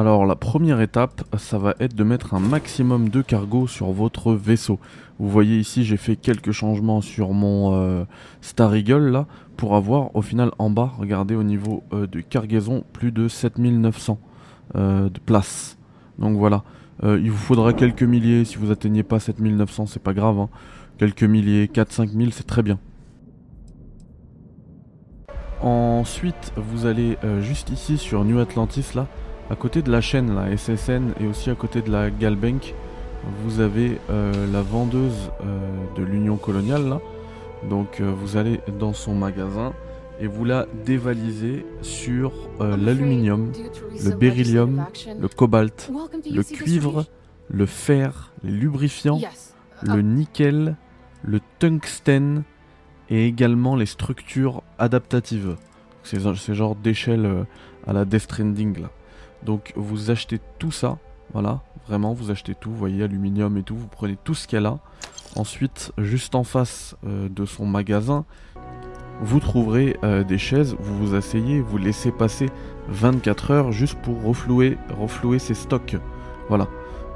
Alors la première étape, ça va être de mettre un maximum de cargo sur votre vaisseau. Vous voyez ici, j'ai fait quelques changements sur mon euh, Star Eagle là, pour avoir au final en bas, regardez au niveau euh, de cargaison, plus de 7900 euh, de place. Donc voilà, il vous faudra quelques milliers, si vous atteignez pas 7900 c'est pas grave, hein. quelques milliers, 4-5 000 c'est très bien. Ensuite, vous allez juste ici sur New Atlantis là, à côté de la chaîne, la SSN, et aussi à côté de la Galbank, vous avez euh, la vendeuse euh, de l'Union coloniale. Là. Donc euh, vous allez dans son magasin et vous la dévalisez sur l'aluminium, le beryllium, le cobalt, le cuivre, le fer, les lubrifiants, le nickel, le tungstène et également les structures adaptatives. C'est ce genre d'échelle à la Death Stranding là. Donc vous achetez tout ça, voilà, vraiment vous achetez tout, vous voyez aluminium et tout, vous prenez tout ce qu'elle a. Ensuite, juste en face euh, de son magasin, vous trouverez euh, des chaises, vous vous asseyez, vous laissez passer 24 heures juste pour reflouer, reflouer ses stocks. Voilà.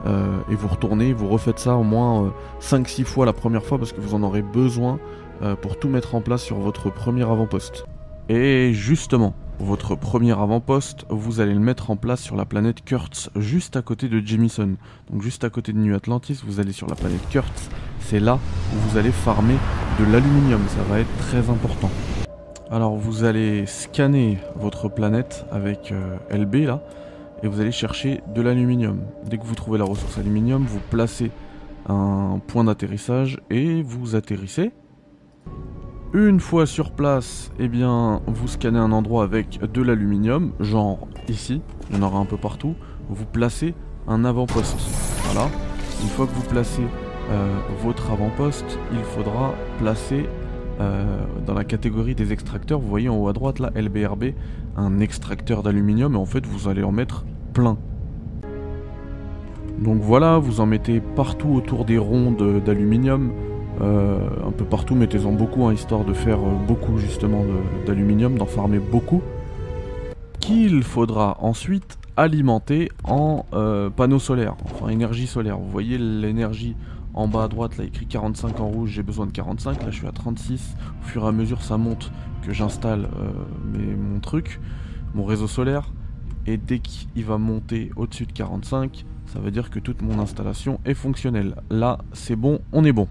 Euh, et vous retournez, vous refaites ça au moins 5-6 fois la première fois parce que vous en aurez besoin pour tout mettre en place sur votre premier avant-poste. Et justement, votre premier avant-poste, vous allez le mettre en place sur la planète Kurtz, juste à côté de Jemison. Donc juste à côté de New Atlantis, vous allez sur la planète Kurtz. C'est là où vous allez farmer de l'aluminium, ça va être très important. Alors vous allez scanner votre planète avec euh, LB là, et vous allez chercher de l'aluminium. Dès que vous trouvez la ressource aluminium, vous placez un point d'atterrissage et vous atterrissez une fois sur place, eh bien, vous scannez un endroit avec de l'aluminium, genre ici, il y en aura un peu partout. Vous placez un avant-poste. Voilà. Une fois que vous placez euh, votre avant-poste, il faudra placer euh, dans la catégorie des extracteurs, vous voyez en haut à droite là, LBRB, un extracteur d'aluminium et en fait vous allez en mettre plein. Donc voilà, vous en mettez partout autour des ronds d'aluminium. Euh, un peu partout, mettez-en beaucoup, hein, histoire de faire euh, beaucoup justement d'aluminium, d'en farmer beaucoup, qu'il faudra ensuite alimenter en euh, panneaux solaires, enfin énergie solaire. Vous voyez l'énergie en bas à droite, là écrit 45 en rouge, j'ai besoin de 45, là je suis à 36, au fur et à mesure ça monte que j'installe mon truc, mon réseau solaire, et dès qu'il va monter au-dessus de 45, ça veut dire que toute mon installation est fonctionnelle. Là c'est bon, on est bon.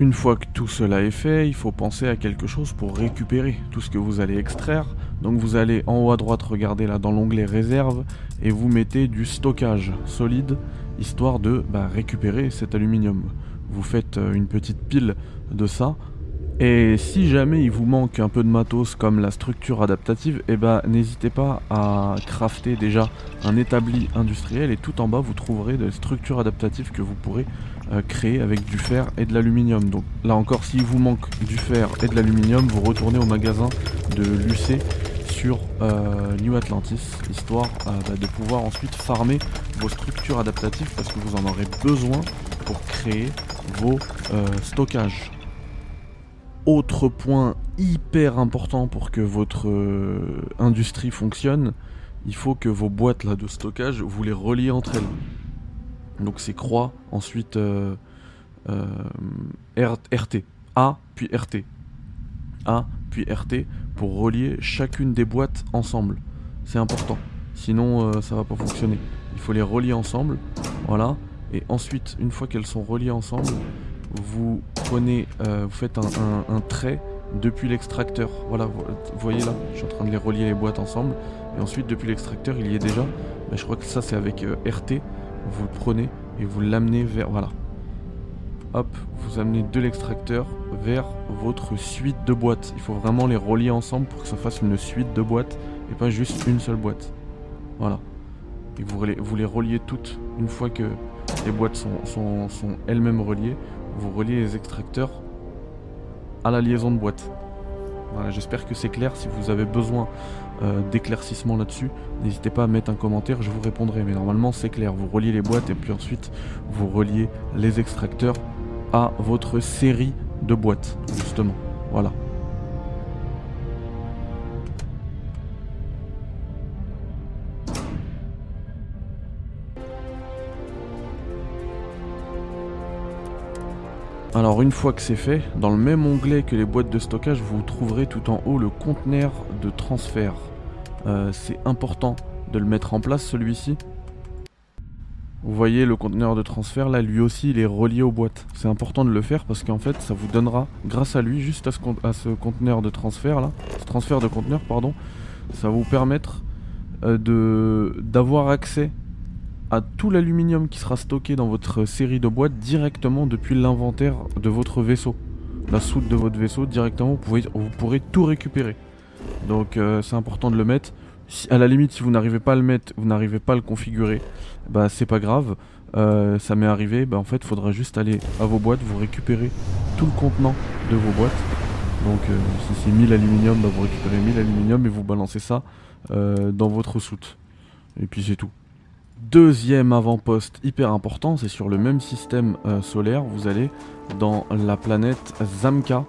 Une fois que tout cela est fait, il faut penser à quelque chose pour récupérer tout ce que vous allez extraire. Donc vous allez en haut à droite regarder là dans l'onglet réserve et vous mettez du stockage solide histoire de bah, récupérer cet aluminium. Vous faites euh, une petite pile de ça et si jamais il vous manque un peu de matos comme la structure adaptative, eh ben n'hésitez pas à crafter déjà un établi industriel et tout en bas vous trouverez des structures adaptatives que vous pourrez euh, créer avec du fer et de l'aluminium. Donc là encore s'il vous manque du fer et de l'aluminium, vous retournez au magasin de l'UC sur euh, New Atlantis, histoire euh, bah, de pouvoir ensuite farmer vos structures adaptatives parce que vous en aurez besoin pour créer vos stockages. Autre point hyper important pour que votre industrie fonctionne, il faut que vos boîtes là, de stockage, vous les reliez entre elles. Donc c'est croix, ensuite euh, euh, RT, A puis RT. A puis RT pour relier chacune des boîtes ensemble. C'est important. Sinon ça va pas fonctionner. Il faut les relier ensemble. Voilà. Et ensuite, une fois qu'elles sont reliées ensemble, vous prenez, euh, vous faites un, trait depuis l'extracteur. Voilà, vous voyez là, je suis en train de les relier les boîtes ensemble. Et ensuite, depuis l'extracteur, il y est déjà. Mais je crois que ça, c'est avec euh, RT. Vous le prenez et vous l'amenez vers. Voilà. Hop, vous amenez de l'extracteur vers votre suite de boîtes. Il faut vraiment les relier ensemble pour que ça fasse une suite de boîtes et pas juste une seule boîte. Voilà. Et vous, vous les reliez toutes une fois que les boîtes sont, sont elles-mêmes reliées vous reliez les extracteurs à la liaison de boîte. Voilà, j'espère que c'est clair. Si vous avez besoin euh, d'éclaircissement là-dessus, n'hésitez pas à mettre un commentaire, je vous répondrai. Mais normalement, c'est clair. Vous reliez les boîtes et puis ensuite, vous reliez les extracteurs à votre série de boîtes, justement. Voilà. Alors une fois que c'est fait, dans le même onglet que les boîtes de stockage, vous trouverez tout en haut le conteneur de transfert. Euh, c'est important de le mettre en place celui-ci. Vous voyez le conteneur de transfert là, lui aussi il est relié aux boîtes. C'est important de le faire parce qu'en fait ça vous donnera, grâce à lui, juste à ce, conteneur de transfert là, ce transfert de conteneur pardon, ça va vous permettre euh, d'avoir accès à tout l'aluminium qui sera stocké dans votre série de boîtes directement depuis l'inventaire de votre vaisseau. La soute de votre vaisseau, directement, vous, vous pourrez tout récupérer. Donc euh, c'est important de le mettre. Si, à la limite, si vous n'arrivez pas à le mettre, vous n'arrivez pas à le configurer, bah c'est pas grave. Euh, ça m'est arrivé, bah en fait, faudra juste aller à vos boîtes, vous récupérez tout le contenant de vos boîtes. Donc euh, si c'est 1000 aluminium, bah, vous récupérez 1000 aluminium et vous balancez ça dans votre soute. Et puis c'est tout. Deuxième avant-poste hyper important, c'est sur le même système euh, solaire, vous allez dans la planète Zamka.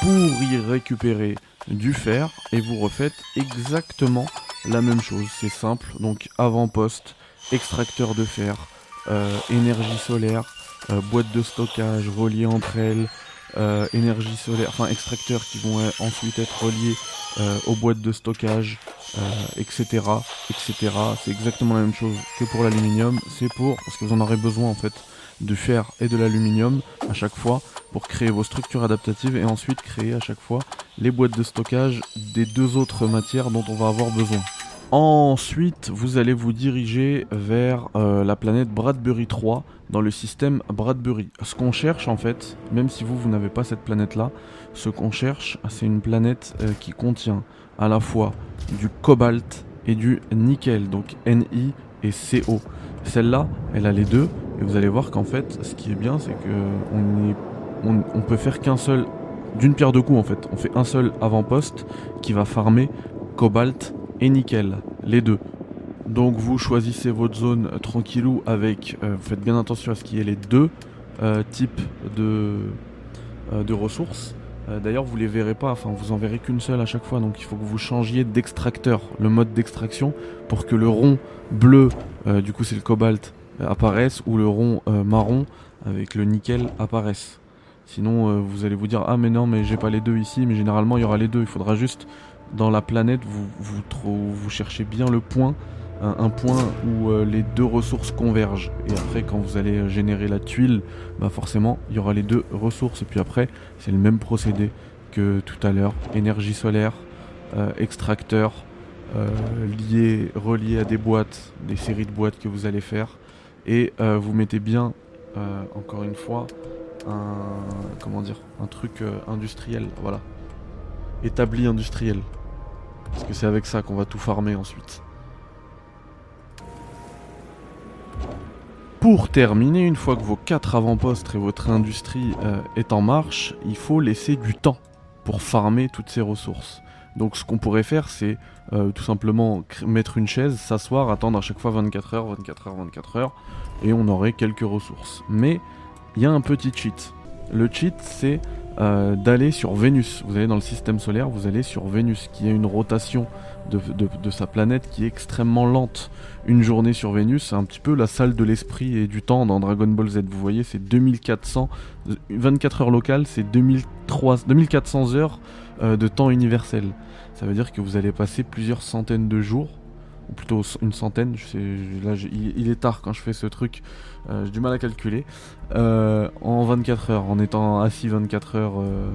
Pour y récupérer du fer et vous refaites exactement la même chose. C'est simple, donc avant-poste, extracteur de fer, euh, énergie solaire, euh, boîte de stockage reliée entre elles, euh, énergie solaire, enfin extracteurs qui vont euh, ensuite être reliés euh, aux boîtes de stockage, etc. etc. C'est exactement la même chose que pour l'aluminium. C'est pour, parce que vous en aurez besoin en fait, de fer et de l'aluminium à chaque fois pour créer vos structures adaptatives et ensuite créer à chaque fois les boîtes de stockage des deux autres matières dont on va avoir besoin. Ensuite, vous allez vous diriger vers euh, la planète Bradbury 3 dans le système Bradbury. Ce qu'on cherche en fait, même si vous, vous n'avez pas cette planète-là, ce qu'on cherche, c'est une planète euh, qui contient à la fois du cobalt et du nickel, donc Ni et Co. Celle-là, elle a les deux, et vous allez voir qu'en fait, ce qui est bien, c'est que on, on peut faire qu'un seul, d'une pierre deux coups en fait. On fait un seul avant-poste qui va farmer cobalt et nickel, les deux. Donc vous choisissez votre zone tranquillou avec, euh, vous faites bien attention à ce qu'il y ait les deux euh, types de, euh, de ressources. D'ailleurs vous les verrez pas, enfin vous en verrez qu'une seule à chaque fois, donc il faut que vous changiez d'extracteur, le mode d'extraction, pour que le rond bleu, du coup c'est le cobalt, apparaisse, ou le rond marron avec le nickel apparaisse. Sinon vous allez vous dire ah mais non mais j'ai pas les deux ici, mais généralement il y aura les deux, il faudra juste dans la planète, vous, vous, cherchez bien le point, un, point où euh, les deux ressources convergent. Et après, quand vous allez générer la tuile, bah forcément, il y aura les deux ressources. Et puis après, c'est le même procédé que tout à l'heure. Énergie solaire, euh, extracteur, euh, lié, relié à des boîtes, des séries de boîtes que vous allez faire. Et vous mettez bien, encore une fois, un, comment dire, un truc industriel. Voilà. Établi industriel. Parce que c'est avec ça qu'on va tout farmer ensuite. Pour terminer, une fois que vos quatre avant-postes et votre industrie euh, est en marche, il faut laisser du temps pour farmer toutes ces ressources. Donc ce qu'on pourrait faire, c'est euh, tout simplement mettre une chaise, s'asseoir, attendre à chaque fois 24 heures, 24 heures, 24 heures, et on aurait quelques ressources. Mais il y a un petit cheat. Le cheat, c'est euh, d'aller sur Vénus. Vous allez dans le système solaire, vous allez sur Vénus, qui a une rotation de, sa planète qui est extrêmement lente. Une journée sur Vénus, c'est un petit peu la salle de l'esprit et du temps dans Dragon Ball Z. Vous voyez, c'est 2400, 24 heures locales, c'est 2400 heures euh, de temps universel. Ça veut dire que vous allez passer plusieurs centaines de jours ou plutôt une centaine. Je sais, là, il, est tard quand je fais ce truc, euh, j'ai du mal à calculer. Euh, en 24 heures, en étant assis 24 heures, euh,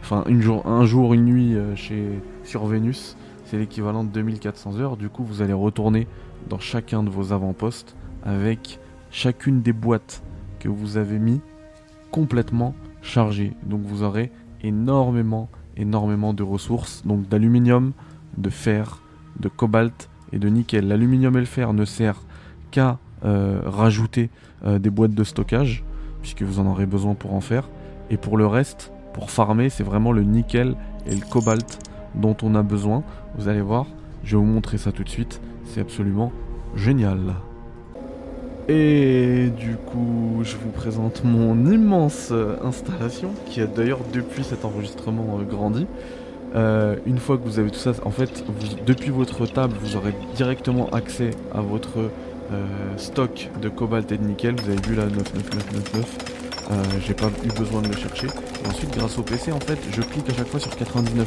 enfin jour, un jour, une nuit chez, sur Vénus, c'est l'équivalent de 2400 heures. Du coup, vous allez retourner dans chacun de vos avant-postes avec chacune des boîtes que vous avez mis complètement chargées. Donc vous aurez énormément, énormément de ressources, donc d'aluminium, de fer, de cobalt, et de nickel. L'aluminium et le fer ne sert qu'à euh, rajouter euh, des boîtes de stockage, puisque vous en aurez besoin pour en faire. Et pour le reste, pour farmer, c'est vraiment le nickel et le cobalt dont on a besoin. Vous allez voir, je vais vous montrer ça tout de suite. C'est absolument génial. Et du coup, je vous présente mon immense euh, installation, qui a d'ailleurs depuis cet enregistrement grandi. Euh, une fois que vous avez tout ça, en fait, depuis votre table, vous aurez directement accès à votre stock de cobalt et de nickel. Vous avez vu là 99999. J'ai pas eu besoin de le chercher. Ensuite, grâce au PC, en fait, je clique à chaque fois sur 99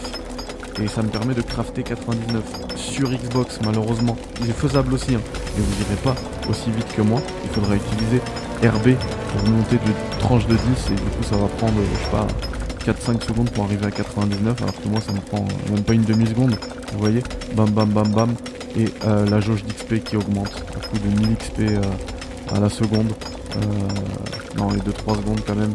et ça me permet de crafter 99 sur Xbox malheureusement il est faisable aussi hein, mais vous n'irez pas aussi vite que moi il faudra utiliser RB pour monter de tranche de 10 et du coup ça va prendre je sais pas 4-5 secondes pour arriver à 99 alors que moi ça me prend même pas une demi-seconde vous voyez. Bam bam bam bam. Et euh, la jauge d'XP qui augmente. À coup de 1000 XP euh, à la seconde. Euh, non les 2-3 secondes quand même.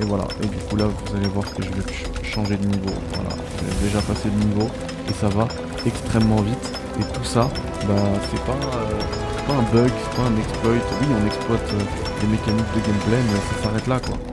Et voilà. Et du coup là vous allez voir que je vais changer de niveau. Voilà. J'ai déjà passé de niveau. Et ça va extrêmement vite. Et tout ça bah c'est pas un bug, c'est pas un exploit. Oui, on exploite les mécaniques de gameplay, mais ça s'arrête là, quoi.